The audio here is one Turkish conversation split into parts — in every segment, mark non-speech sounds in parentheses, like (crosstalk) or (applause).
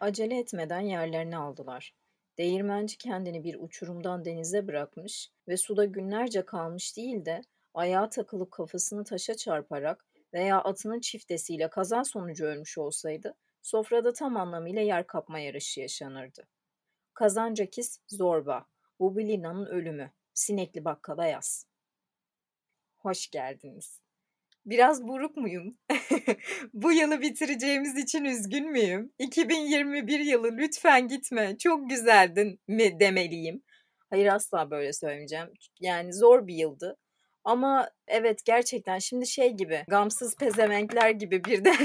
acele etmeden yerlerini aldılar. Değirmenci kendini bir uçurumdan denize bırakmış ve suda günlerce kalmış değil de ayağa takılıp kafasını taşa çarparak veya atının çiftesiyle kaza sonucu ölmüş olsaydı sofrada tam anlamıyla yer kapma yarışı yaşanırdı. Kazancakis Zorba, Bubilina'nın ölümü, Sinekli Bakkala yaz. Hoş geldiniz. Biraz buruk muyum? (laughs) Bu yılı bitireceğimiz için üzgün müyüm? 2021 yılı lütfen gitme, çok güzeldin mi demeliyim. Hayır asla böyle söylemeyeceğim. Yani zor bir yıldı. Ama evet gerçekten şimdi şey gibi gamsız pezevenkler gibi birden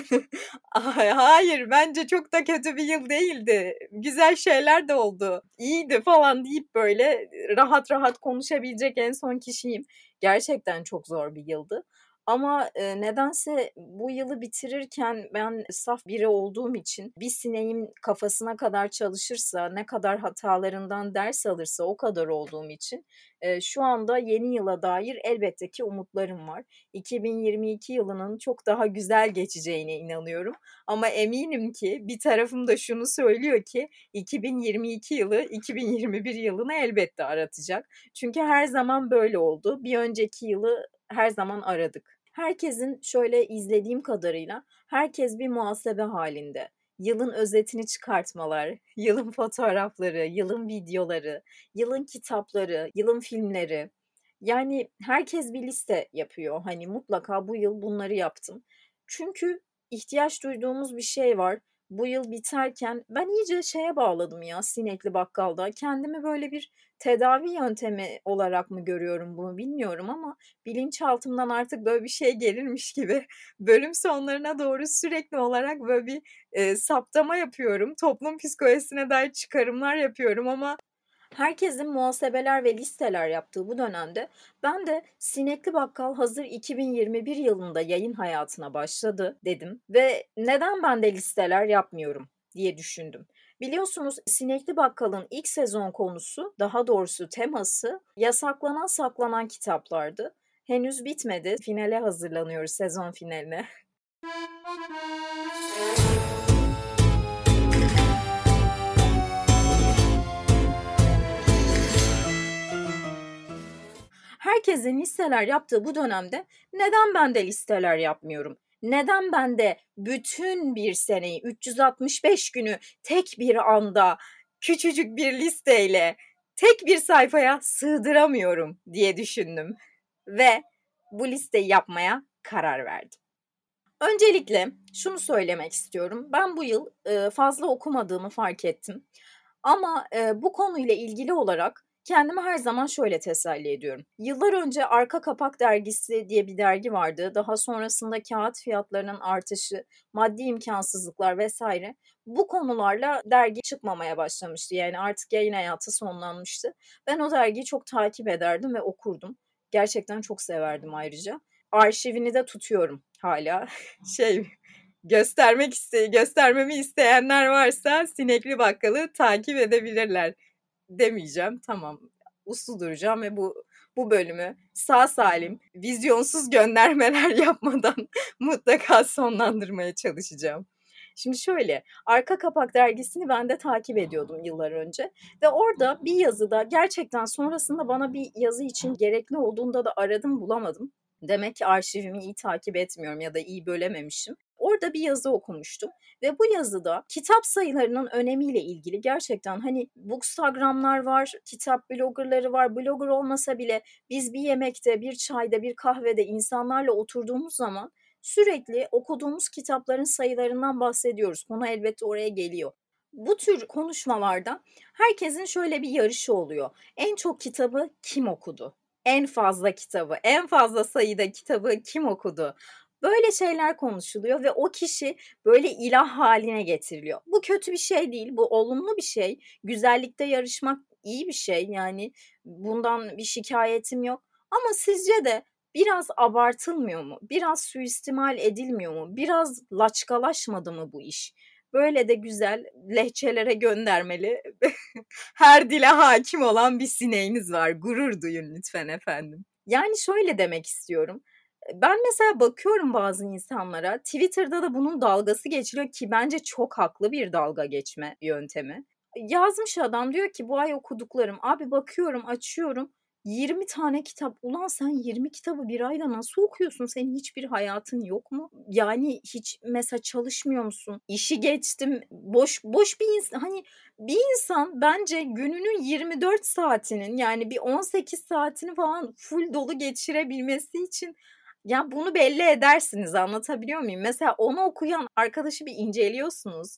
(laughs) hayır bence çok da kötü bir yıl değildi. Güzel şeyler de oldu. İyiydi falan deyip böyle rahat rahat konuşabilecek en son kişiyim. Gerçekten çok zor bir yıldı. Ama e, nedense bu yılı bitirirken ben saf biri olduğum için bir sineğim kafasına kadar çalışırsa, ne kadar hatalarından ders alırsa o kadar olduğum için e, şu anda yeni yıla dair elbette ki umutlarım var. 2022 yılının çok daha güzel geçeceğine inanıyorum. Ama eminim ki bir tarafım da şunu söylüyor ki 2022 yılı 2021 yılını elbette aratacak. Çünkü her zaman böyle oldu. Bir önceki yılı her zaman aradık. Herkesin şöyle izlediğim kadarıyla herkes bir muhasebe halinde. Yılın özetini çıkartmalar, (laughs) yılın fotoğrafları, yılın videoları, yılın kitapları, yılın filmleri. Yani herkes bir liste yapıyor. Hani mutlaka bu yıl bunları yaptım. Çünkü ihtiyaç duyduğumuz bir şey var bu yıl biterken ben iyice şeye bağladım ya sinekli bakkalda. Kendimi böyle bir tedavi yöntemi olarak mı görüyorum bunu bilmiyorum ama bilinçaltımdan artık böyle bir şey gelirmiş gibi (laughs) bölüm sonlarına doğru sürekli olarak böyle bir e, saptama yapıyorum. Toplum psikolojisine dair çıkarımlar yapıyorum ama Herkesin muhasebeler ve listeler yaptığı bu dönemde ben de Sinekli Bakkal hazır 2021 yılında yayın hayatına başladı dedim ve neden ben de listeler yapmıyorum diye düşündüm. Biliyorsunuz Sinekli Bakkal'ın ilk sezon konusu, daha doğrusu teması yasaklanan saklanan kitaplardı. Henüz bitmedi. Finale hazırlanıyoruz sezon finaline. (laughs) herkesin listeler yaptığı bu dönemde neden ben de listeler yapmıyorum? Neden ben de bütün bir seneyi 365 günü tek bir anda küçücük bir listeyle tek bir sayfaya sığdıramıyorum diye düşündüm ve bu listeyi yapmaya karar verdim. Öncelikle şunu söylemek istiyorum. Ben bu yıl fazla okumadığımı fark ettim. Ama bu konuyla ilgili olarak kendimi her zaman şöyle teselli ediyorum. Yıllar önce Arka Kapak Dergisi diye bir dergi vardı. Daha sonrasında kağıt fiyatlarının artışı, maddi imkansızlıklar vesaire bu konularla dergi çıkmamaya başlamıştı. Yani artık yayın hayatı sonlanmıştı. Ben o dergiyi çok takip ederdim ve okurdum. Gerçekten çok severdim ayrıca. Arşivini de tutuyorum hala. (laughs) şey göstermek iste göstermemi isteyenler varsa Sinekli Bakkalı takip edebilirler demeyeceğim. Tamam uslu duracağım ve bu bu bölümü sağ salim, vizyonsuz göndermeler (laughs) yapmadan (laughs) mutlaka sonlandırmaya çalışacağım. Şimdi şöyle, Arka Kapak dergisini ben de takip ediyordum yıllar önce ve orada bir yazıda gerçekten sonrasında bana bir yazı için gerekli olduğunda da aradım bulamadım. Demek ki arşivimi iyi takip etmiyorum ya da iyi bölememişim. Orada bir yazı okumuştum ve bu yazıda kitap sayılarının önemiyle ilgili gerçekten hani bookstagramlar var, kitap bloggerları var. Blogger olmasa bile biz bir yemekte, bir çayda, bir kahvede insanlarla oturduğumuz zaman sürekli okuduğumuz kitapların sayılarından bahsediyoruz. Konu elbette oraya geliyor. Bu tür konuşmalarda herkesin şöyle bir yarışı oluyor. En çok kitabı kim okudu? En fazla kitabı, en fazla sayıda kitabı kim okudu? Böyle şeyler konuşuluyor ve o kişi böyle ilah haline getiriliyor. Bu kötü bir şey değil, bu olumlu bir şey. Güzellikte yarışmak iyi bir şey. Yani bundan bir şikayetim yok. Ama sizce de biraz abartılmıyor mu? Biraz suistimal edilmiyor mu? Biraz laçkalaşmadı mı bu iş? Böyle de güzel lehçelere göndermeli (laughs) her dile hakim olan bir sineğiniz var. Gurur duyun lütfen efendim. Yani şöyle demek istiyorum Ben mesela bakıyorum bazı insanlara Twitter'da da bunun dalgası geçiliyor ki bence çok haklı bir dalga geçme yöntemi. Yazmış adam diyor ki bu ay okuduklarım. Abi bakıyorum açıyorum 20 tane kitap. Ulan sen 20 kitabı bir ayda nasıl okuyorsun? Senin hiçbir hayatın yok mu? Yani hiç mesela çalışmıyor musun? İşi geçtim. Boş boş bir insan hani bir insan bence gününün 24 saatinin yani bir 18 saatini falan full dolu geçirebilmesi için ya bunu belli edersiniz anlatabiliyor muyum? Mesela onu okuyan arkadaşı bir inceliyorsunuz.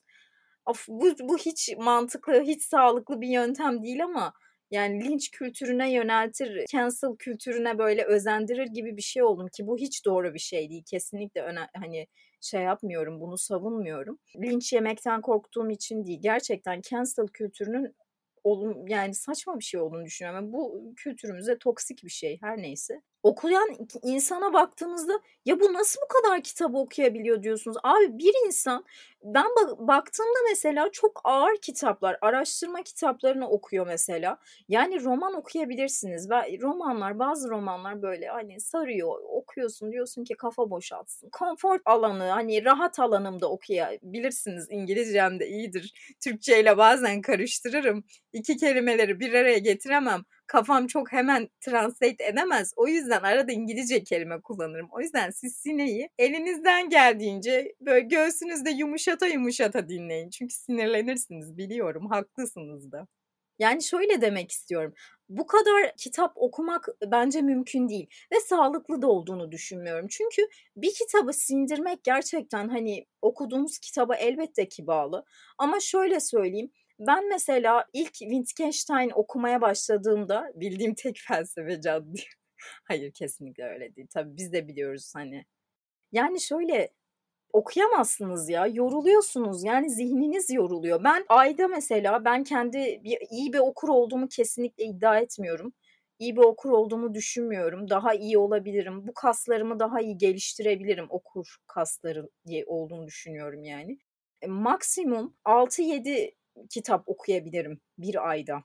Of, bu, bu hiç mantıklı, hiç sağlıklı bir yöntem değil ama yani linç kültürüne yöneltir, cancel kültürüne böyle özendirir gibi bir şey oldum ki bu hiç doğru bir şey değil. Kesinlikle öne, hani şey yapmıyorum, bunu savunmuyorum. Linç yemekten korktuğum için değil. Gerçekten cancel kültürünün olum yani saçma bir şey olduğunu düşünüyorum. Bu kültürümüze toksik bir şey her neyse okuyan insana baktığınızda ya bu nasıl bu kadar kitap okuyabiliyor diyorsunuz. Abi bir insan ben baktığımda mesela çok ağır kitaplar, araştırma kitaplarını okuyor mesela. Yani roman okuyabilirsiniz. Romanlar, bazı romanlar böyle hani sarıyor, okuyorsun diyorsun ki kafa boşaltsın. Konfor alanı, hani rahat alanımda okuyabilirsiniz. İngilizcem de iyidir. Türkçe ile bazen karıştırırım. İki kelimeleri bir araya getiremem kafam çok hemen translate edemez. O yüzden arada İngilizce kelime kullanırım. O yüzden siz sineği elinizden geldiğince böyle göğsünüzde yumuşata yumuşata dinleyin. Çünkü sinirlenirsiniz biliyorum. Haklısınız da. Yani şöyle demek istiyorum. Bu kadar kitap okumak bence mümkün değil ve sağlıklı da olduğunu düşünmüyorum. Çünkü bir kitabı sindirmek gerçekten hani okuduğumuz kitaba elbette ki bağlı. Ama şöyle söyleyeyim ben mesela ilk Wittgenstein okumaya başladığımda bildiğim tek (laughs) felsefe caddi. Hayır kesinlikle öyle değil. Tabii biz de biliyoruz hani. Yani şöyle okuyamazsınız ya. Yoruluyorsunuz. Yani zihniniz yoruluyor. Ben ayda mesela ben kendi bir, iyi bir okur olduğumu kesinlikle iddia etmiyorum. İyi bir okur olduğumu düşünmüyorum. Daha iyi olabilirim. Bu kaslarımı daha iyi geliştirebilirim okur kasları diye olduğunu düşünüyorum yani. E, maksimum 6-7 kitap okuyabilirim bir ayda.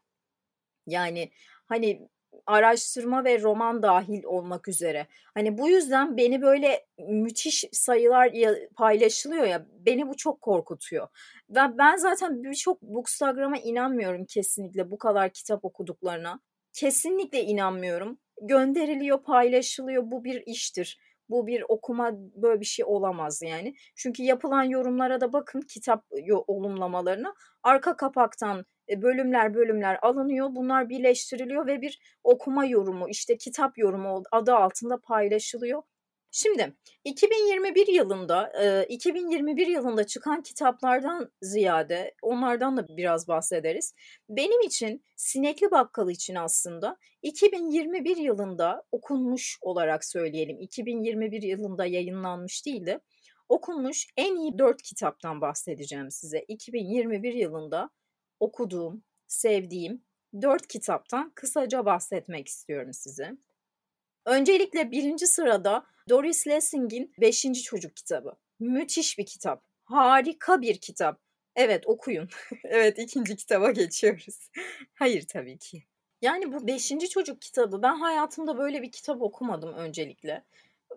Yani hani araştırma ve roman dahil olmak üzere. Hani bu yüzden beni böyle müthiş sayılar paylaşılıyor ya beni bu çok korkutuyor. Ben, ben zaten birçok bookstagram'a inanmıyorum kesinlikle bu kadar kitap okuduklarına. Kesinlikle inanmıyorum. Gönderiliyor, paylaşılıyor bu bir iştir. Bu bir okuma böyle bir şey olamaz yani. Çünkü yapılan yorumlara da bakın kitap olumlamalarına. Arka kapaktan e, bölümler bölümler alınıyor. Bunlar birleştiriliyor ve bir okuma yorumu işte kitap yorumu adı altında paylaşılıyor. Şimdi 2021 yılında 2021 yılında çıkan kitaplardan ziyade onlardan da biraz bahsederiz. Benim için Sinekli Bakkal için aslında 2021 yılında okunmuş olarak söyleyelim. 2021 yılında yayınlanmış değil de okunmuş en iyi 4 kitaptan bahsedeceğim size. 2021 yılında okuduğum, sevdiğim 4 kitaptan kısaca bahsetmek istiyorum size. Öncelikle birinci sırada Doris Lessing'in Beşinci Çocuk kitabı. Müthiş bir kitap. Harika bir kitap. Evet okuyun. (laughs) evet ikinci kitaba geçiyoruz. (laughs) Hayır tabii ki. Yani bu beşinci çocuk kitabı ben hayatımda böyle bir kitap okumadım öncelikle.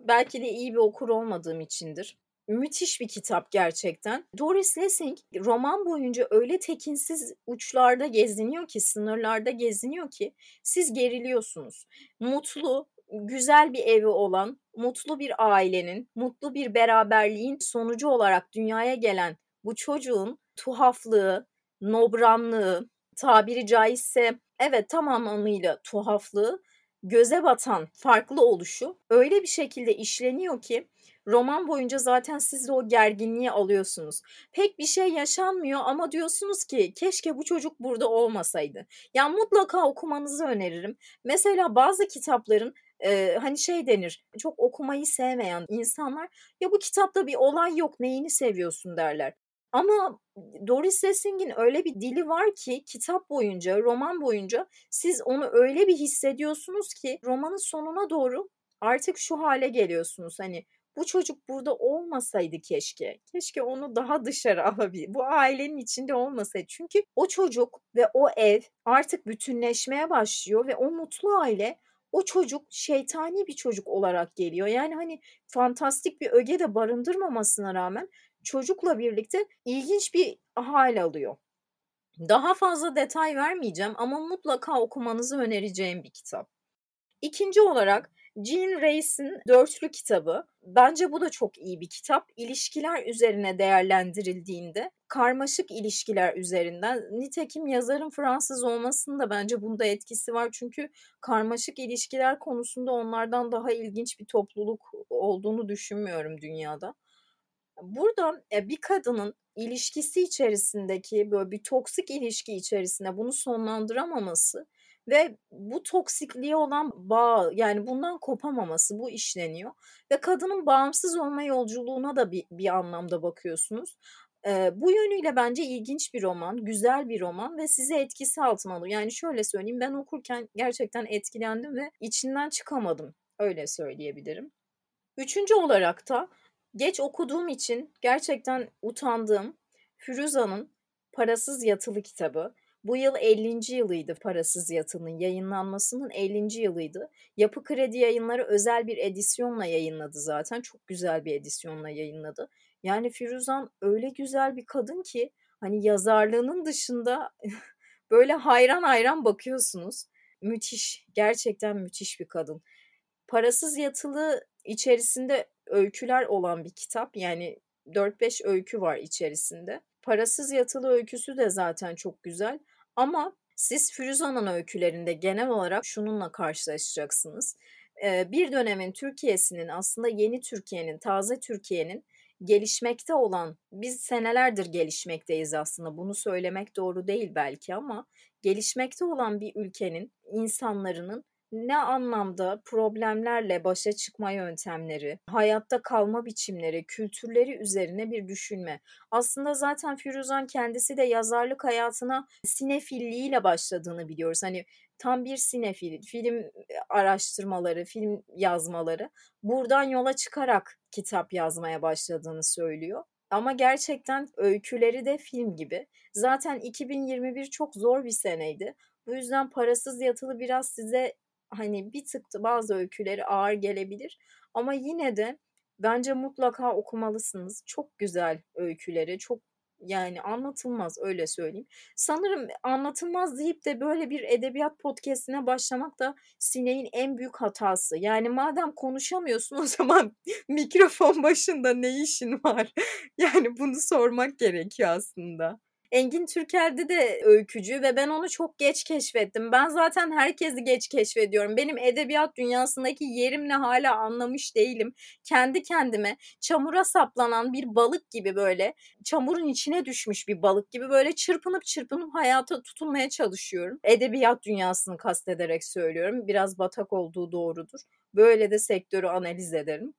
Belki de iyi bir okur olmadığım içindir. Müthiş bir kitap gerçekten. Doris Lessing roman boyunca öyle tekinsiz uçlarda geziniyor ki, sınırlarda geziniyor ki siz geriliyorsunuz. Mutlu, güzel bir evi olan, mutlu bir ailenin, mutlu bir beraberliğin sonucu olarak dünyaya gelen bu çocuğun tuhaflığı, nobranlığı, tabiri caizse evet tam anlamıyla tuhaflığı, göze batan farklı oluşu öyle bir şekilde işleniyor ki roman boyunca zaten siz de o gerginliği alıyorsunuz. Pek bir şey yaşanmıyor ama diyorsunuz ki keşke bu çocuk burada olmasaydı. Yani mutlaka okumanızı öneririm. Mesela bazı kitapların e, hani şey denir çok okumayı sevmeyen insanlar ya bu kitapta bir olay yok neyini seviyorsun derler. Ama Doris Lessing'in öyle bir dili var ki kitap boyunca, roman boyunca siz onu öyle bir hissediyorsunuz ki romanın sonuna doğru artık şu hale geliyorsunuz. Hani bu çocuk burada olmasaydı keşke. Keşke onu daha dışarı (laughs) alabilir. Bu ailenin içinde olmasaydı. Çünkü o çocuk ve o ev artık bütünleşmeye başlıyor ve o mutlu aile o çocuk şeytani bir çocuk olarak geliyor. Yani hani fantastik bir öge de barındırmamasına rağmen çocukla birlikte ilginç bir hal alıyor. Daha fazla detay vermeyeceğim ama mutlaka okumanızı önereceğim bir kitap. İkinci olarak Jean Reis'in Dörtlü kitabı. Bence bu da çok iyi bir kitap. İlişkiler üzerine değerlendirildiğinde karmaşık ilişkiler üzerinden. Nitekim yazarın Fransız olmasının da bence bunda etkisi var. Çünkü karmaşık ilişkiler konusunda onlardan daha ilginç bir topluluk olduğunu düşünmüyorum dünyada. Burada e, bir kadının ilişkisi içerisindeki böyle bir toksik ilişki içerisinde bunu sonlandıramaması ve bu toksikliğe olan bağ yani bundan kopamaması bu işleniyor ve kadının bağımsız olma yolculuğuna da bir, bir anlamda bakıyorsunuz. Ee, bu yönüyle bence ilginç bir roman, güzel bir roman ve size etkisi altına. Yani şöyle söyleyeyim ben okurken gerçekten etkilendim ve içinden çıkamadım. Öyle söyleyebilirim. Üçüncü olarak da geç okuduğum için gerçekten utandığım Firuza'nın Parasız Yatılı kitabı. Bu yıl 50. yılıydı Parasız Yatılının yayınlanmasının 50. yılıydı. Yapı Kredi Yayınları özel bir edisyonla yayınladı zaten. Çok güzel bir edisyonla yayınladı. Yani Firuzan öyle güzel bir kadın ki hani yazarlığının dışında (laughs) böyle hayran hayran bakıyorsunuz. Müthiş, gerçekten müthiş bir kadın. Parasız Yatılı içerisinde öyküler olan bir kitap. Yani 4-5 öykü var içerisinde. Parasız Yatılı öyküsü de zaten çok güzel. Ama siz Firuzan'ın öykülerinde genel olarak şununla karşılaşacaksınız. Bir dönemin Türkiye'sinin aslında yeni Türkiye'nin, taze Türkiye'nin gelişmekte olan, biz senelerdir gelişmekteyiz aslında bunu söylemek doğru değil belki ama gelişmekte olan bir ülkenin insanların ne anlamda problemlerle başa çıkma yöntemleri, hayatta kalma biçimleri, kültürleri üzerine bir düşünme. Aslında zaten Firuzan kendisi de yazarlık hayatına sinefilliğiyle başladığını biliyoruz. Hani tam bir sinefil, film araştırmaları, film yazmaları buradan yola çıkarak kitap yazmaya başladığını söylüyor. Ama gerçekten öyküleri de film gibi. Zaten 2021 çok zor bir seneydi. Bu yüzden parasız yatılı biraz size hani bir tıktı bazı öyküleri ağır gelebilir ama yine de bence mutlaka okumalısınız. Çok güzel öyküleri, çok yani anlatılmaz öyle söyleyeyim. Sanırım anlatılmaz deyip de böyle bir edebiyat podcastine başlamak da Sine'nin en büyük hatası. Yani madem konuşamıyorsun (laughs) o zaman mikrofon başında ne işin var? (laughs) Yani bunu sormak gerekiyor aslında. Engin Türkel'de de öykücü ve ben onu çok geç keşfettim. Ben zaten herkesi geç keşfediyorum. Benim edebiyat dünyasındaki yerimle hala anlamış değilim. Kendi kendime çamura saplanan bir balık gibi böyle çamurun içine düşmüş bir balık gibi böyle çırpınıp çırpınıp hayata tutunmaya çalışıyorum. Edebiyat dünyasını kastederek söylüyorum. Biraz batak olduğu doğrudur. Böyle de sektörü analiz ederim.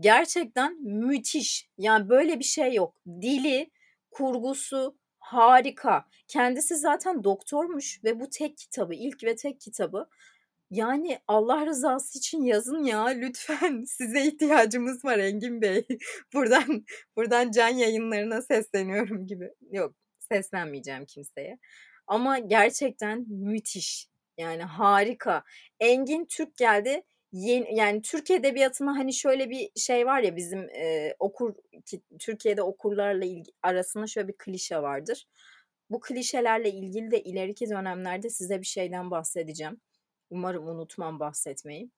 Gerçekten müthiş. Yani böyle bir şey yok. Dili, kurgusu, harika. Kendisi zaten doktormuş ve bu tek kitabı, ilk ve tek kitabı. Yani Allah rızası için yazın ya lütfen. (laughs) Size ihtiyacımız var Engin Bey. (laughs) buradan buradan can yayınlarına sesleniyorum gibi. Yok, seslenmeyeceğim kimseye. Ama gerçekten müthiş. Yani harika. Engin Türk geldi yeni, yani Türk edebiyatına hani şöyle bir şey var ya bizim e, okur ki Türkiye'de okurlarla ilgi, arasında şöyle bir klişe vardır. Bu klişelerle ilgili de ileriki dönemlerde size bir şeyden bahsedeceğim. Umarım unutmam bahsetmeyi.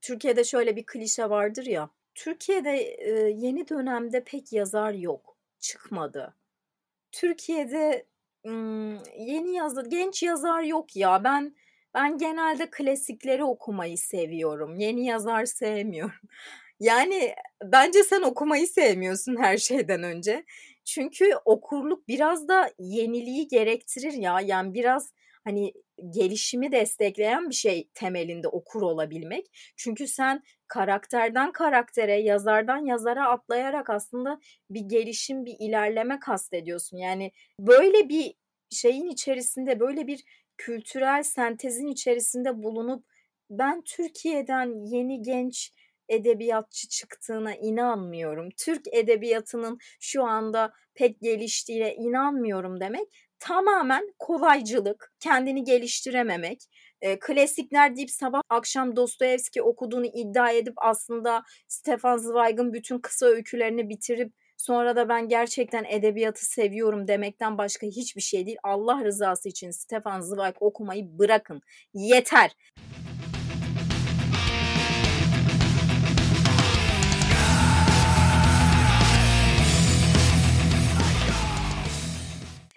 Türkiye'de şöyle bir klişe vardır ya. Türkiye'de e, yeni dönemde pek yazar yok. Çıkmadı. Türkiye'de yeni yazar, genç yazar yok ya. Ben ben genelde klasikleri okumayı seviyorum. Yeni yazar sevmiyorum. (laughs) Yani bence sen okumayı sevmiyorsun her şeyden önce. Çünkü okurluk biraz da yeniliği gerektirir ya. Yani biraz hani gelişimi destekleyen bir şey temelinde okur olabilmek. Çünkü sen karakterden karaktere, yazardan yazara atlayarak aslında bir gelişim, bir ilerleme kastediyorsun. Yani böyle bir şeyin içerisinde böyle bir kültürel sentezin içerisinde bulunup ben Türkiye'den yeni genç edebiyatçı çıktığına inanmıyorum. Türk edebiyatının şu anda pek geliştiğine inanmıyorum demek tamamen kolaycılık, kendini geliştirememek, e, klasikler deyip sabah akşam Dostoyevski okuduğunu iddia edip aslında Stefan Zweig'ın bütün kısa öykülerini bitirip sonra da ben gerçekten edebiyatı seviyorum demekten başka hiçbir şey değil. Allah rızası için Stefan Zweig okumayı bırakın. Yeter.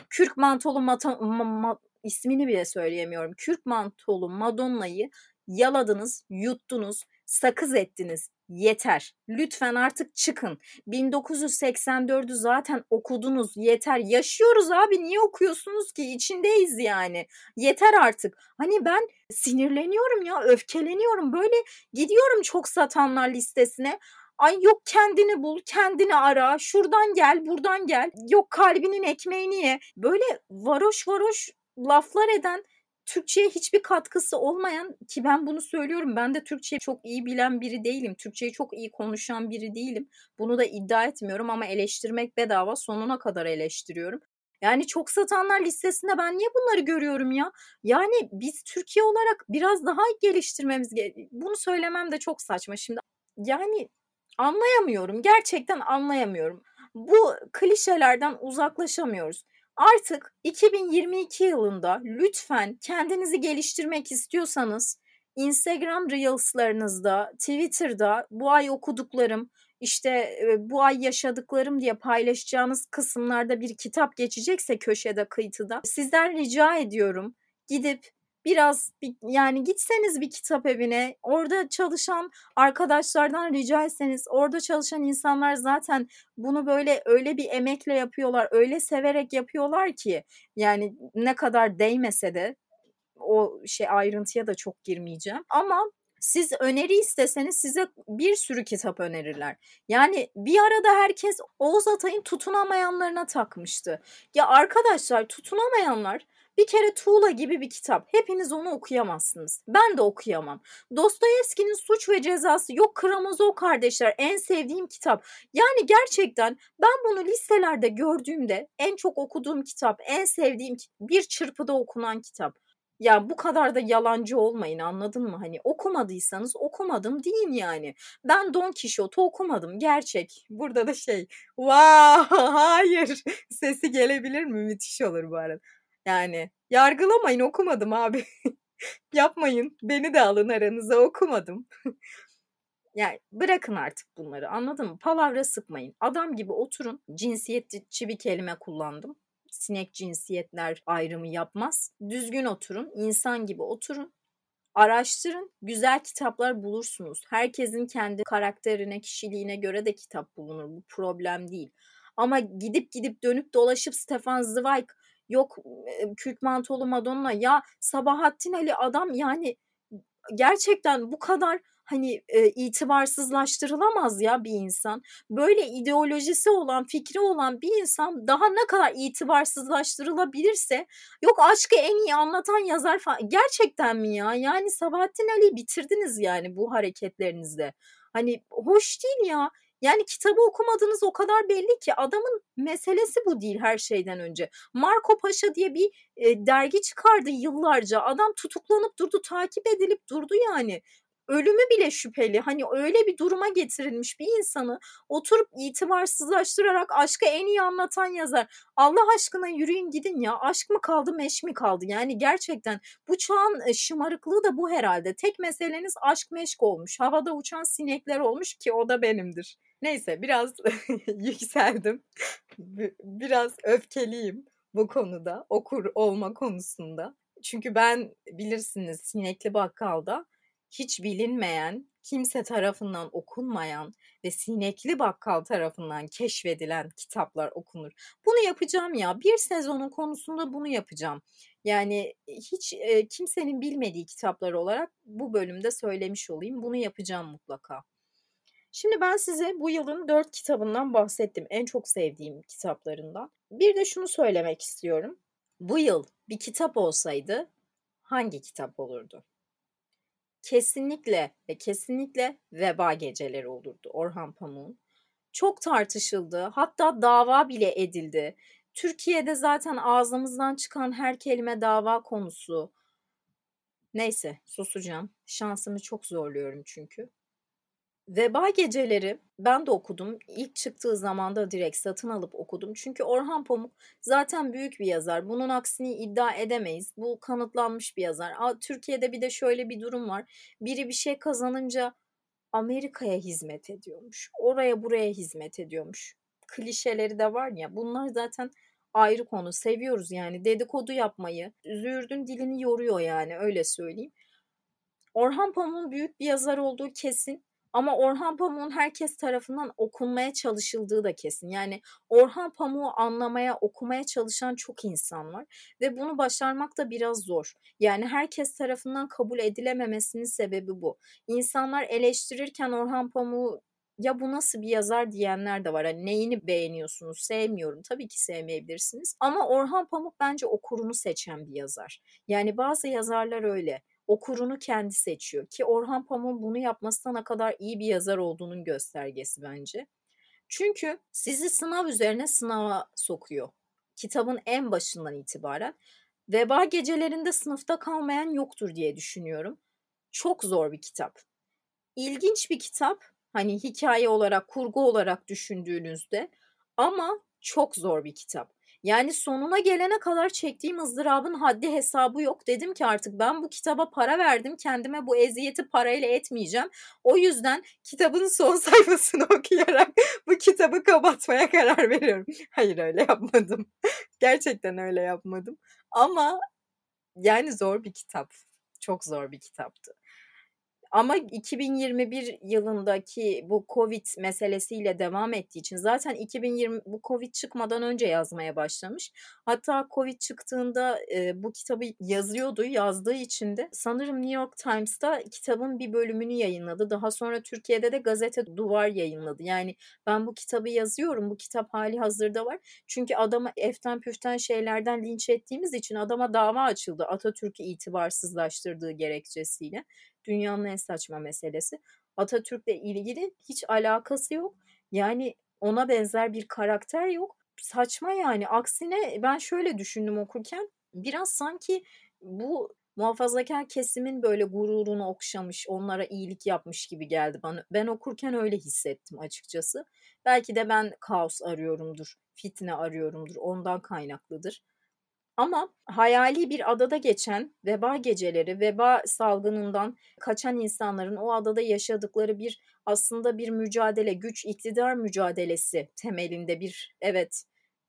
Kürk mantolu mata, ma, ma, ismini bile söyleyemiyorum. Kürk mantolu Madonna'yı yaladınız, yuttunuz, sakız ettiniz. Yeter. Lütfen artık çıkın. 1984'ü zaten okudunuz. Yeter. Yaşıyoruz abi. Niye okuyorsunuz ki? İçindeyiz yani. Yeter artık. Hani ben sinirleniyorum ya, öfkeleniyorum. Böyle gidiyorum çok satanlar listesine. Ay yok kendini bul, kendini ara, şuradan gel, buradan gel. Yok kalbinin ekmeğini ye. Böyle varoş varoş laflar eden Türkçe'ye hiçbir katkısı olmayan ki ben bunu söylüyorum. Ben de Türkçeyi çok iyi bilen biri değilim. Türkçeyi çok iyi konuşan biri değilim. Bunu da iddia etmiyorum ama eleştirmek bedava. Sonuna kadar eleştiriyorum. Yani çok satanlar listesinde ben niye bunları görüyorum ya? Yani biz Türkiye olarak biraz daha geliştirmemiz gerekiyor. Bunu söylemem de çok saçma şimdi. Yani anlayamıyorum. Gerçekten anlayamıyorum. Bu klişelerden uzaklaşamıyoruz. Artık 2022 yılında lütfen kendinizi geliştirmek istiyorsanız Instagram Reels'larınızda, Twitter'da bu ay okuduklarım, işte bu ay yaşadıklarım diye paylaşacağınız kısımlarda bir kitap geçecekse köşede kıytıda sizden rica ediyorum gidip biraz bir, yani gitseniz bir kitap evine orada çalışan arkadaşlardan rica etseniz orada çalışan insanlar zaten bunu böyle öyle bir emekle yapıyorlar öyle severek yapıyorlar ki yani ne kadar değmese de o şey ayrıntıya da çok girmeyeceğim ama siz öneri isteseniz size bir sürü kitap önerirler. Yani bir arada herkes Oğuz Atay'ın tutunamayanlarına takmıştı. Ya arkadaşlar tutunamayanlar bir kere Tuğla gibi bir kitap. Hepiniz onu okuyamazsınız. Ben de okuyamam. Dostoyevski'nin Suç ve Cezası yok Karamazov kardeşler en sevdiğim kitap. Yani gerçekten ben bunu listelerde gördüğümde en çok okuduğum kitap, en sevdiğim bir çırpıda okunan kitap. Ya bu kadar da yalancı olmayın anladın mı? Hani okumadıysanız okumadım deyin yani. Ben Don Quixote okumadım gerçek. Burada da şey vaa (laughs) hayır (laughs) sesi gelebilir mi? Müthiş olur bu arada. Yani yargılamayın okumadım abi. (laughs) Yapmayın. Beni de alın aranıza okumadım. (laughs) yani bırakın artık bunları anladın mı? Palavra sıkmayın. Adam gibi oturun. Cinsiyetçi bir kelime kullandım. Sinek cinsiyetler ayrımı yapmaz. Düzgün oturun. insan gibi oturun. Araştırın, güzel kitaplar bulursunuz. Herkesin kendi karakterine, kişiliğine göre de kitap bulunur. Bu problem değil. Ama gidip gidip dönüp dolaşıp Stefan Zweig yok kürk mantolu Madonna ya Sabahattin Ali adam yani gerçekten bu kadar hani e, itibarsızlaştırılamaz ya bir insan. Böyle ideolojisi olan, fikri olan bir insan daha ne kadar itibarsızlaştırılabilirse yok aşkı en iyi anlatan yazar falan. Gerçekten mi ya? Yani Sabahattin Ali'yi bitirdiniz yani bu hareketlerinizde. Hani hoş değil ya. Yani kitabı okumadığınız o kadar belli ki adamın meselesi bu değil her şeyden önce. Marco Paşa diye bir e, dergi çıkardı yıllarca. Adam tutuklanıp durdu, takip edilip durdu yani ölümü bile şüpheli. Hani öyle bir duruma getirilmiş bir insanı oturup itibarsızlaştırarak aşkı en iyi anlatan yazar. Allah aşkına yürüyün gidin ya. Aşk mı kaldı meş mi kaldı? Yani gerçekten bu çağın şımarıklığı da bu herhalde. Tek meseleniz aşk meşk olmuş. Havada uçan sinekler olmuş ki o da benimdir. Neyse biraz (laughs) yükseldim. Biraz öfkeliyim bu konuda. Okur olma konusunda. Çünkü ben bilirsiniz Sinekli Bakkal'da hiç bilinmeyen, kimse tarafından okunmayan ve Sinekli Bakkal tarafından keşfedilen kitaplar okunur. Bunu yapacağım ya. Bir sezonun konusunda bunu yapacağım. Yani hiç e, kimsenin bilmediği kitaplar olarak bu bölümde söylemiş olayım. Bunu yapacağım mutlaka. Şimdi ben size bu yılın dört kitabından bahsettim. En çok sevdiğim kitaplarından. Bir de şunu söylemek istiyorum. Bu yıl bir kitap olsaydı hangi kitap olurdu? Kesinlikle ve kesinlikle Veba Geceleri olurdu Orhan Pamuk'un. Çok tartışıldı. Hatta dava bile edildi. Türkiye'de zaten ağzımızdan çıkan her kelime dava konusu. Neyse susacağım. Şansımı çok zorluyorum çünkü. Veba Geceleri ben de okudum. İlk çıktığı zaman da direkt satın alıp okudum. Çünkü Orhan Pamuk zaten büyük bir yazar. Bunun aksini iddia edemeyiz. Bu kanıtlanmış bir yazar. Türkiye'de bir de şöyle bir durum var. Biri bir şey kazanınca Amerika'ya hizmet ediyormuş. Oraya buraya hizmet ediyormuş. Klişeleri de var ya. Bunlar zaten ayrı konu. Seviyoruz yani dedikodu yapmayı. Züğürdün dilini yoruyor yani öyle söyleyeyim. Orhan Pamuk'un büyük bir yazar olduğu kesin. Ama Orhan Pamuk'un herkes tarafından okunmaya çalışıldığı da kesin. Yani Orhan Pamuk'u anlamaya, okumaya çalışan çok insan var ve bunu başarmak da biraz zor. Yani herkes tarafından kabul edilememesinin sebebi bu. İnsanlar eleştirirken Orhan Pamuk'u ya bu nasıl bir yazar diyenler de var. Hani neyini beğeniyorsunuz? Sevmiyorum. Tabii ki sevmeyebilirsiniz. Ama Orhan Pamuk bence okurunu seçen bir yazar. Yani bazı yazarlar öyle okurunu kendi seçiyor. Ki Orhan Pamuk'un bunu yapmasına ne kadar iyi bir yazar olduğunun göstergesi bence. Çünkü sizi sınav üzerine sınava sokuyor. Kitabın en başından itibaren. Veba gecelerinde sınıfta kalmayan yoktur diye düşünüyorum. Çok zor bir kitap. İlginç bir kitap. Hani hikaye olarak, kurgu olarak düşündüğünüzde ama çok zor bir kitap. Yani sonuna gelene kadar çektiğim ızdırabın haddi hesabı yok. Dedim ki artık ben bu kitaba para verdim. Kendime bu eziyeti parayla etmeyeceğim. O yüzden kitabın son (laughs) sayfasını okuyarak bu kitabı kapatmaya karar veriyorum. (laughs) Hayır öyle yapmadım. (laughs) Gerçekten öyle yapmadım. Ama yani zor bir kitap. Çok zor bir kitaptı. Ama 2021 yılındaki bu Covid meselesiyle devam ettiği için zaten 2020 bu Covid çıkmadan önce yazmaya başlamış. Hatta Covid çıktığında e, bu kitabı yazıyordu. Yazdığı için de sanırım New York Times'ta kitabın bir bölümünü yayınladı. Daha sonra Türkiye'de de gazete Duvar yayınladı. Yani ben bu kitabı yazıyorum. Bu kitap hali hazırda var. Çünkü adama eften püften şeylerden linç ettiğimiz için adama dava açıldı. Atatürk'ü itibarsızlaştırdığı gerekçesiyle dünyanın en saçma meselesi. Atatürk'le ilgili hiç alakası yok. Yani ona benzer bir karakter yok. Saçma yani. Aksine ben şöyle düşündüm okurken biraz sanki bu muhafazakar kesimin böyle gururunu okşamış, onlara iyilik yapmış gibi geldi bana. Ben okurken öyle hissettim açıkçası. Belki de ben kaos arıyorumdur, fitne arıyorumdur, ondan kaynaklıdır. Ama hayali bir adada geçen veba geceleri, veba salgınından kaçan insanların o adada yaşadıkları bir aslında bir mücadele, güç iktidar mücadelesi temelinde bir evet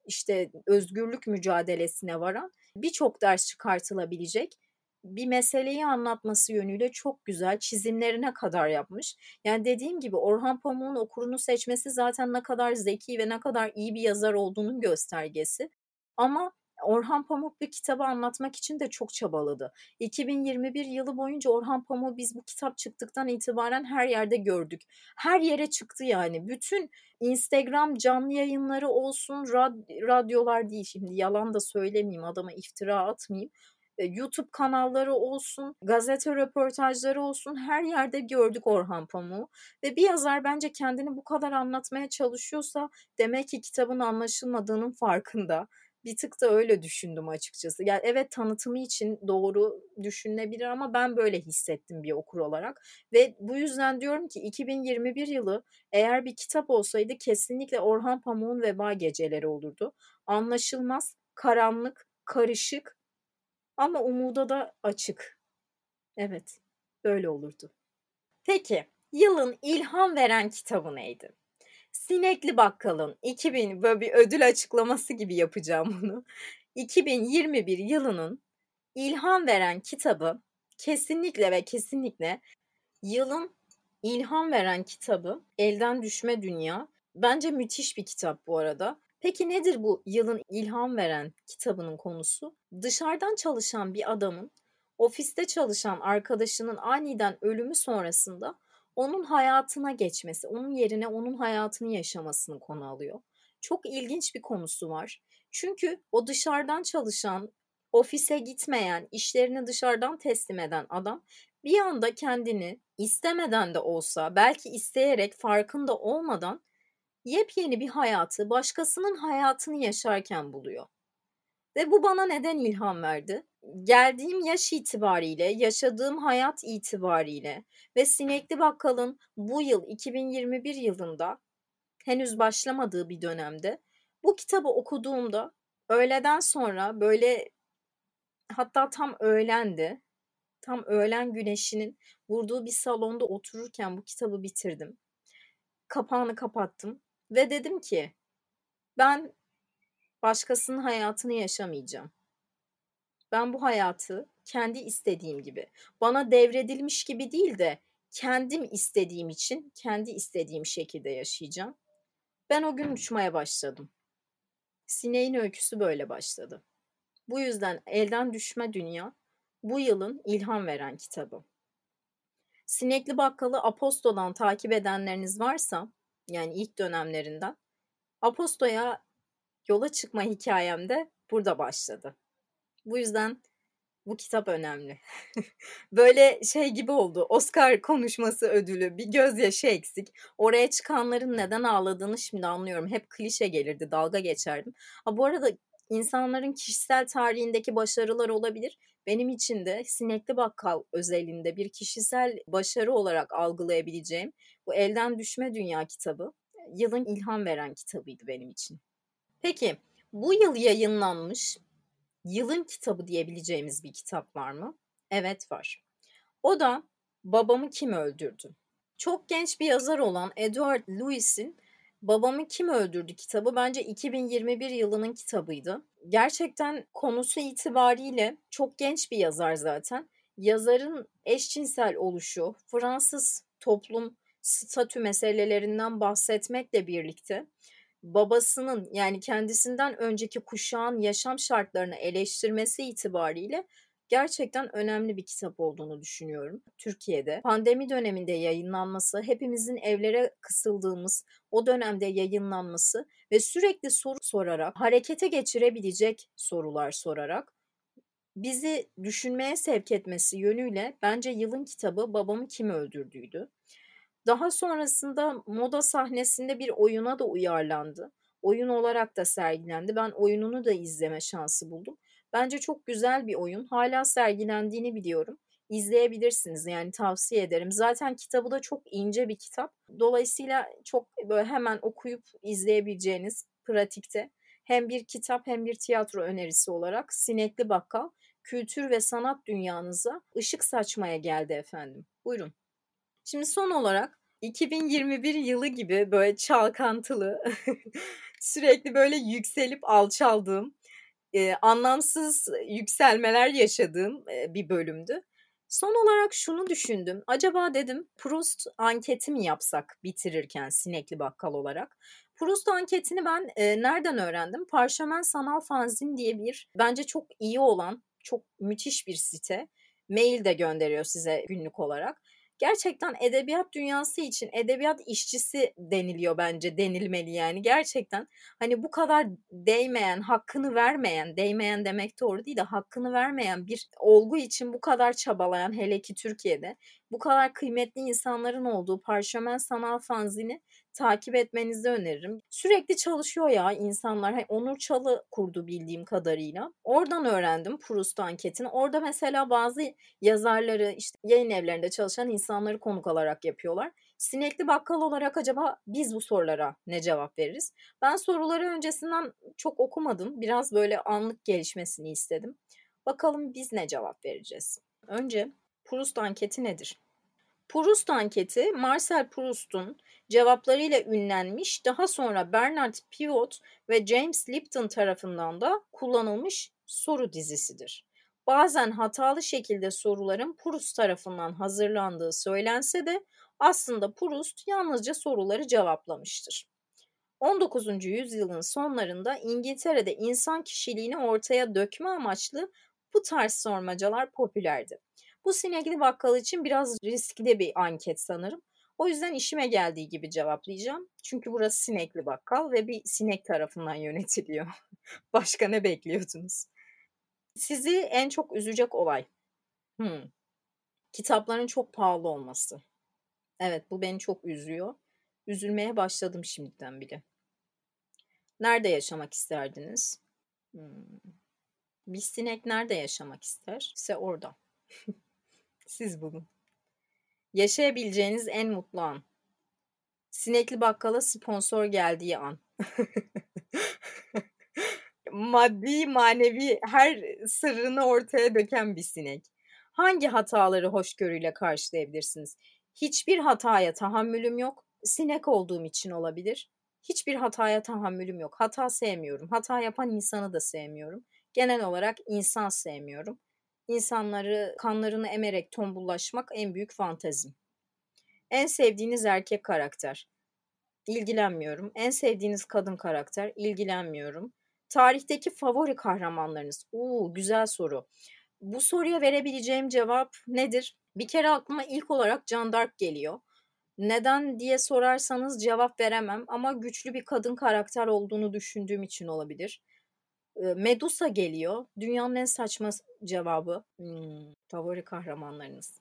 işte özgürlük mücadelesine varan birçok ders çıkartılabilecek bir meseleyi anlatması yönüyle çok güzel çizimlerine kadar yapmış. Yani dediğim gibi Orhan Pamuk'un okurunu seçmesi zaten ne kadar zeki ve ne kadar iyi bir yazar olduğunun göstergesi. Ama Orhan Pamuk bir kitabı anlatmak için de çok çabaladı. 2021 yılı boyunca Orhan Pamuk biz bu kitap çıktıktan itibaren her yerde gördük. Her yere çıktı yani. Bütün Instagram canlı yayınları olsun, rad- radyolar değil şimdi yalan da söylemeyeyim adama iftira atmayayım. E, YouTube kanalları olsun, gazete röportajları olsun her yerde gördük Orhan Pamuk'u. Ve bir yazar bence kendini bu kadar anlatmaya çalışıyorsa demek ki kitabın anlaşılmadığının farkında bir tık da öyle düşündüm açıkçası. Yani evet tanıtımı için doğru düşünülebilir ama ben böyle hissettim bir okur olarak. Ve bu yüzden diyorum ki 2021 yılı eğer bir kitap olsaydı kesinlikle Orhan Pamuk'un Veba Geceleri olurdu. Anlaşılmaz, karanlık, karışık ama umuda da açık. Evet, böyle olurdu. Peki, yılın ilham veren kitabı neydi? Sinekli Bakkal'ın 2000 böyle bir ödül açıklaması gibi yapacağım (laughs) bunu. 2021 yılının ilham veren kitabı kesinlikle ve kesinlikle yılın ilham veren kitabı Elden Düşme Dünya. Bence müthiş bir kitap bu arada. Peki nedir bu yılın ilham veren kitabının konusu? Dışarıdan çalışan bir adamın ofiste çalışan arkadaşının aniden ölümü sonrasında onun hayatına geçmesi, onun yerine onun hayatını yaşamasını konu alıyor. Çok ilginç bir konusu var. Çünkü o dışarıdan çalışan, ofise gitmeyen, işlerini dışarıdan teslim eden adam bir anda kendini istemeden de olsa, belki isteyerek farkında olmadan yepyeni bir hayatı, başkasının hayatını yaşarken buluyor. Ve bu bana neden ilham verdi? Geldiğim yaş itibariyle, yaşadığım hayat itibariyle ve Sinekli Bakkal'ın bu yıl 2021 yılında henüz başlamadığı bir dönemde bu kitabı okuduğumda öğleden sonra böyle hatta tam öğlendi. Tam öğlen güneşinin vurduğu bir salonda otururken bu kitabı bitirdim. Kapağını kapattım ve dedim ki ben başkasının hayatını yaşamayacağım. Ben bu hayatı kendi istediğim gibi, bana devredilmiş gibi değil de kendim istediğim için kendi istediğim şekilde yaşayacağım. Ben o gün uçmaya başladım. Sineğin öyküsü böyle başladı. Bu yüzden Elden Düşme Dünya bu yılın ilham veren kitabı. Sinekli Bakkalı Aposto'dan takip edenleriniz varsa, yani ilk dönemlerinden, Aposto'ya yola çıkma hikayem de burada başladı. Bu yüzden bu kitap önemli. (laughs) Böyle şey gibi oldu. Oscar konuşması ödülü. Bir gözyaşı eksik. Oraya çıkanların neden ağladığını şimdi anlıyorum. Hep klişe gelirdi. Dalga geçerdim. Ha, bu arada insanların kişisel tarihindeki başarılar olabilir. Benim için de Sinekli Bakkal özelinde bir kişisel başarı olarak algılayabileceğim bu Elden Düşme Dünya kitabı yılın ilham veren kitabıydı benim için. Peki bu yıl yayınlanmış yılın kitabı diyebileceğimiz bir kitap var mı? Evet var. O da Babamı Kim Öldürdü? Çok genç bir yazar olan Edward Lewis'in Babamı Kim Öldürdü kitabı bence 2021 yılının kitabıydı. Gerçekten konusu itibariyle çok genç bir yazar zaten. Yazarın eşcinsel oluşu, Fransız toplum statü meselelerinden bahsetmekle birlikte babasının yani kendisinden önceki kuşağın yaşam şartlarını eleştirmesi itibariyle gerçekten önemli bir kitap olduğunu düşünüyorum. Türkiye'de pandemi döneminde yayınlanması, hepimizin evlere kısıldığımız o dönemde yayınlanması ve sürekli soru sorarak, harekete geçirebilecek sorular sorarak bizi düşünmeye sevk etmesi yönüyle bence yılın kitabı Babamı Kim Öldürdüydü. Daha sonrasında moda sahnesinde bir oyuna da uyarlandı. Oyun olarak da sergilendi. Ben oyununu da izleme şansı buldum. Bence çok güzel bir oyun. Hala sergilendiğini biliyorum. İzleyebilirsiniz yani tavsiye ederim. Zaten kitabı da çok ince bir kitap. Dolayısıyla çok böyle hemen okuyup izleyebileceğiniz pratikte hem bir kitap hem bir tiyatro önerisi olarak Sinekli Bakkal kültür ve sanat dünyanıza ışık saçmaya geldi efendim. Buyurun. Şimdi son olarak 2021 yılı gibi böyle çalkantılı, (laughs) sürekli böyle yükselip alçaldığım, e, anlamsız yükselmeler yaşadığım e, bir bölümdü. Son olarak şunu düşündüm. Acaba dedim Proust anketi mi yapsak bitirirken Sinekli Bakkal olarak? Proust anketini ben e, nereden öğrendim? Parşömen Sanal Fanzin diye bir bence çok iyi olan, çok müthiş bir site. Mail de gönderiyor size günlük olarak gerçekten edebiyat dünyası için edebiyat işçisi deniliyor bence denilmeli yani. Gerçekten hani bu kadar değmeyen hakkını vermeyen değmeyen demek doğru değil de hakkını vermeyen bir olgu için bu kadar çabalayan hele ki Türkiye'de bu kadar kıymetli insanların olduğu parşömen sanal fanzini takip etmenizi öneririm. Sürekli çalışıyor ya insanlar. Onur Çalı kurdu bildiğim kadarıyla. Oradan öğrendim Proust anketini. Orada mesela bazı yazarları işte yayın evlerinde çalışan insanları konuk alarak yapıyorlar. Sinekli bakkal olarak acaba biz bu sorulara ne cevap veririz? Ben soruları öncesinden çok okumadım. Biraz böyle anlık gelişmesini istedim. Bakalım biz ne cevap vereceğiz? Önce Proust anketi nedir? Proust anketi Marcel Proust'un cevaplarıyla ünlenmiş, daha sonra Bernard Pivot ve James Lipton tarafından da kullanılmış soru dizisidir. Bazen hatalı şekilde soruların Proust tarafından hazırlandığı söylense de aslında Proust yalnızca soruları cevaplamıştır. 19. yüzyılın sonlarında İngiltere'de insan kişiliğini ortaya dökme amaçlı bu tarz sormacalar popülerdi. Bu sinekli bakkal için biraz riskli bir anket sanırım. O yüzden işime geldiği gibi cevaplayacağım. Çünkü burası sinekli bakkal ve bir sinek tarafından (laughs) yönetiliyor. Başka ne bekliyordunuz? Sizi en çok üzecek olay. Hmm. Kitapların çok pahalı olması. Evet bu beni çok üzüyor. Üzülmeye başladım şimdiden bile. Nerede yaşamak isterdiniz? Hmm. Bir sinek nerede yaşamak ister? İşte orada. (laughs) Siz bulun. Yaşayabileceğiniz en mutlu an. Sinekli bakkala sponsor geldiği an. (laughs) Maddi, manevi her sırrını ortaya döken bir sinek. Hangi hataları hoşgörüyle karşılayabilirsiniz? Hiçbir hataya tahammülüm yok. Sinek olduğum için olabilir. Hiçbir hataya tahammülüm yok. Hata sevmiyorum. Hata yapan insanı da sevmiyorum. Genel olarak insan sevmiyorum. İnsanları kanlarını emerek tombullaşmak en büyük fantezim. En sevdiğiniz erkek karakter. İlgilenmiyorum. En sevdiğiniz kadın karakter. İlgilenmiyorum. Tarihteki favori kahramanlarınız. Uuu güzel soru. Bu soruya verebileceğim cevap nedir? Bir kere aklıma ilk olarak Jeanne d'Arc geliyor. Neden diye sorarsanız cevap veremem ama güçlü bir kadın karakter olduğunu düşündüğüm için olabilir. Medusa geliyor. Dünyanın en saçma cevabı. Hmm, favori kahramanlarınız.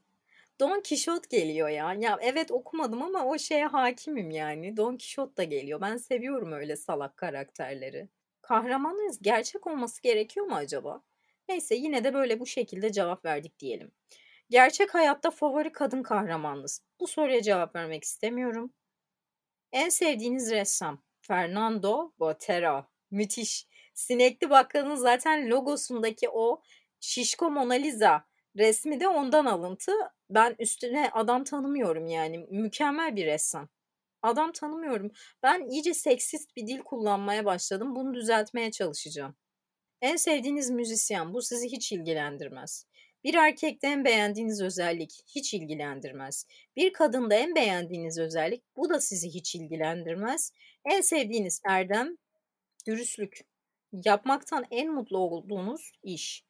Don Quixote geliyor ya. Ya evet okumadım ama o şeye hakimim yani. Don Quixote da geliyor. Ben seviyorum öyle salak karakterleri. Kahramanlarınız gerçek olması gerekiyor mu acaba? Neyse yine de böyle bu şekilde cevap verdik diyelim. Gerçek hayatta favori kadın kahramanınız. Bu soruya cevap vermek istemiyorum. En sevdiğiniz ressam Fernando Botero. Müthiş. Sinekli Bakkal'ın zaten logosundaki o şişko Mona Lisa resmi de ondan alıntı. Ben üstüne adam tanımıyorum yani. Mükemmel bir ressam. Adam tanımıyorum. Ben iyice seksist bir dil kullanmaya başladım. Bunu düzeltmeye çalışacağım. En sevdiğiniz müzisyen bu sizi hiç ilgilendirmez. Bir erkekte en beğendiğiniz özellik hiç ilgilendirmez. Bir kadında en beğendiğiniz özellik bu da sizi hiç ilgilendirmez. En sevdiğiniz erdem dürüstlük. Yapmaktan en mutlu olduğunuz iş.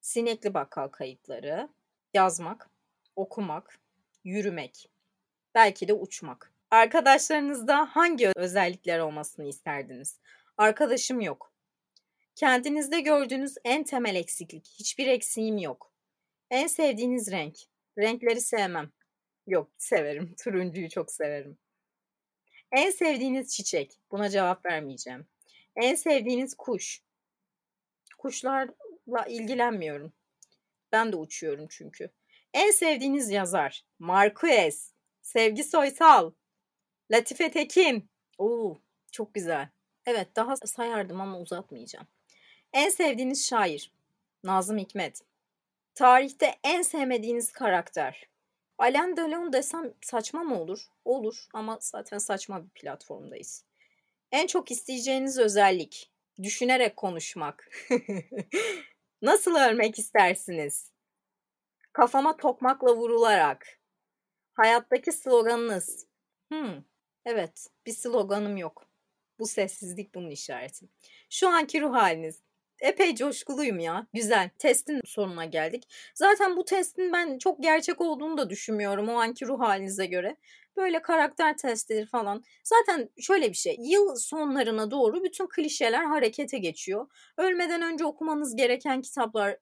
Sinekli bakkal kayıtları, yazmak, okumak, yürümek, belki de uçmak. Arkadaşlarınızda hangi özellikler olmasını isterdiniz? Arkadaşım yok. Kendinizde gördüğünüz en temel eksiklik. Hiçbir eksiğim yok. En sevdiğiniz renk. Renkleri sevmem. Yok severim. (laughs) Turuncuyu çok severim. En sevdiğiniz çiçek. Buna cevap vermeyeceğim. En sevdiğiniz kuş. Kuşlarla ilgilenmiyorum. Ben de uçuyorum çünkü. En sevdiğiniz yazar. Marquez. Sevgi Soysal. Latife Tekin. Oo, çok güzel. Evet daha sayardım ama uzatmayacağım. En sevdiğiniz şair? Nazım Hikmet. Tarihte en sevmediğiniz karakter? Alain Delon desem saçma mı olur? Olur ama zaten saçma bir platformdayız. En çok isteyeceğiniz özellik? Düşünerek konuşmak. (laughs) Nasıl ölmek istersiniz? Kafama tokmakla vurularak. Hayattaki sloganınız? Hmm, evet, bir sloganım yok. Bu sessizlik bunun işareti. Şu anki ruh haliniz epey coşkuluyum ya. Güzel. Testin sonuna geldik. Zaten bu testin ben çok gerçek olduğunu da düşünmüyorum o anki ruh halinize göre. Böyle karakter testidir falan. Zaten şöyle bir şey. Yıl sonlarına doğru bütün klişeler harekete geçiyor. Ölmeden önce okumanız gereken kitaplar,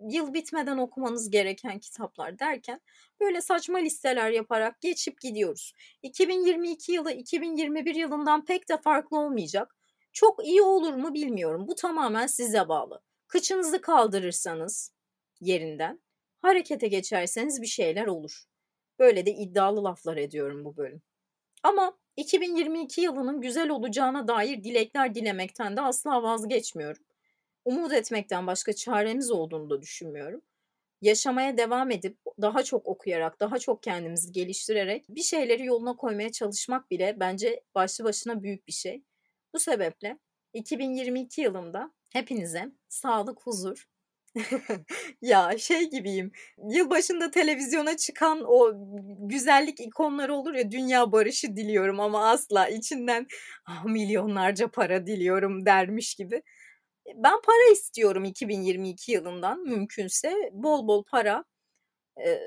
yıl bitmeden okumanız gereken kitaplar derken böyle saçma listeler yaparak geçip gidiyoruz. 2022 yılı 2021 yılından pek de farklı olmayacak. Çok iyi olur mu bilmiyorum. Bu tamamen size bağlı. Kıçınızı kaldırırsanız yerinden, harekete geçerseniz bir şeyler olur. Böyle de iddialı laflar ediyorum bu bölüm. Ama 2022 yılının güzel olacağına dair dilekler dilemekten de asla vazgeçmiyorum. Umut etmekten başka çaremiz olduğunu da düşünmüyorum. Yaşamaya devam edip daha çok okuyarak, daha çok kendimizi geliştirerek bir şeyleri yoluna koymaya çalışmak bile bence başlı başına büyük bir şey. Bu sebeple 2022 yılında hepinize sağlık, huzur, (laughs) ya şey gibiyim. Yılbaşında televizyona çıkan o güzellik ikonları olur ya dünya barışı diliyorum ama asla içinden ah, milyonlarca para diliyorum dermiş gibi. Ben para istiyorum 2022 yılından mümkünse bol bol para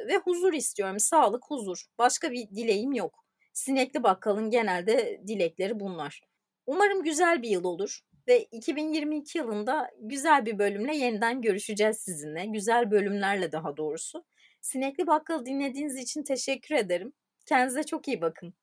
ve huzur istiyorum. Sağlık, huzur. Başka bir dileğim yok. Sinekli bakkalın genelde dilekleri bunlar. Umarım güzel bir yıl olur ve 2022 yılında güzel bir bölümle yeniden görüşeceğiz sizinle. Güzel bölümlerle daha doğrusu. Sinekli Bakkal dinlediğiniz için teşekkür ederim. Kendinize çok iyi bakın.